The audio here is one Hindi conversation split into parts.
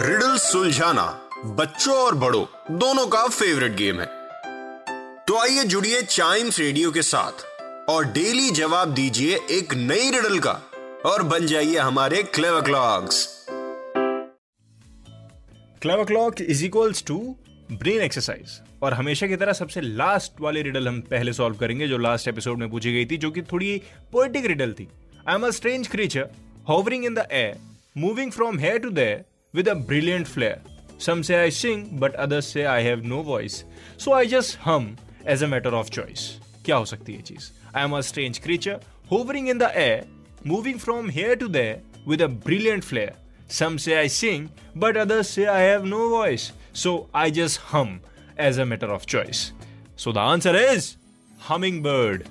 Riddle सुलझाना बच्चों और बड़ों, दोनों का फेवरेट गेम है। तो आइए जुड़िए चाइम्स रेडियो के साथ और डेली जवाब दीजिए एक नई रिडल का और बन जाइए हमारे clever clocks clever clock is equals to brain exercise और हमेशा की तरह सबसे लास्ट वाली रिडल हम पहले सॉल्व करेंगे, जो लास्ट एपिसोड में पूछी गई थी, जो कि थोड़ी पोएटिक रिडल थी। I am a strange creature hovering in the air, moving from here to there with a brilliant flair. Some say I sing, but others say I have no voice. So I just hum as a matter of choice. क्या हो सकती है चीज I am a strange creature hovering in the air, moving from here to there with a brilliant flair. Some say I sing, but others say I have no voice. So I just hum as a matter of choice. So the answer is hummingbird.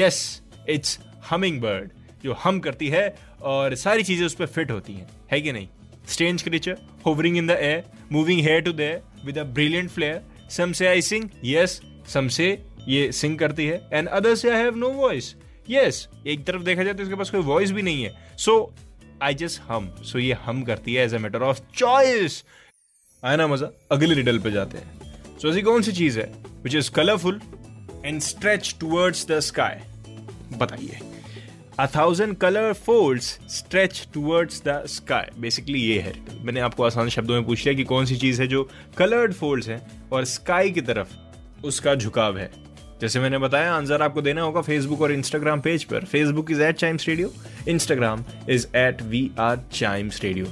Yes, it's hummingbird. जो हम करती है और सारी चीज़ें उस पर फिट होती हैं। है कि नहीं? Strange creature hovering in the air moving here to there with a brilliant flare some say I sing yes सम से ये सिंग करती है। And other say I have no voice yes एक तरफ़ देखा जाए तो इसके पास कोई वॉइस भी नहीं है। सो आई जस्ट हम सो ये हम करती है as a matter of choice आया ना मज़ा? अगले रिडल पे जाते हैं। सो ऐसी कौन सी चीज़ है which is colourful and stretch towards the sky बताइए। A thousand color folds stretch towards the sky. Basically ये है। मैंने आपको आसान शब्दों में पूछ लिया कि कौन सी चीज़ है जो कलर्ड फोल्ड्स है और स्काई की तरफ़ उसका झुकाव है। जैसे मैंने बताया, आंसर आपको देना होगा फेसबुक और इंस्टाग्राम पेज पर। Facebook is at Chimes radio Instagram is at we are Chimes radio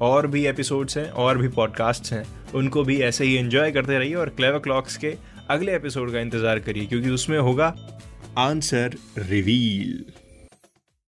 और भी एपिसोड्स हैं, और भी पॉडकास्ट हैं, उनको भी ऐसे ही एंजॉय करते रहिए और क्लेवर क्लॉक्स के अगले एपिसोड का इंतज़ार करिए, क्योंकि उसमें होगा आंसर रिवील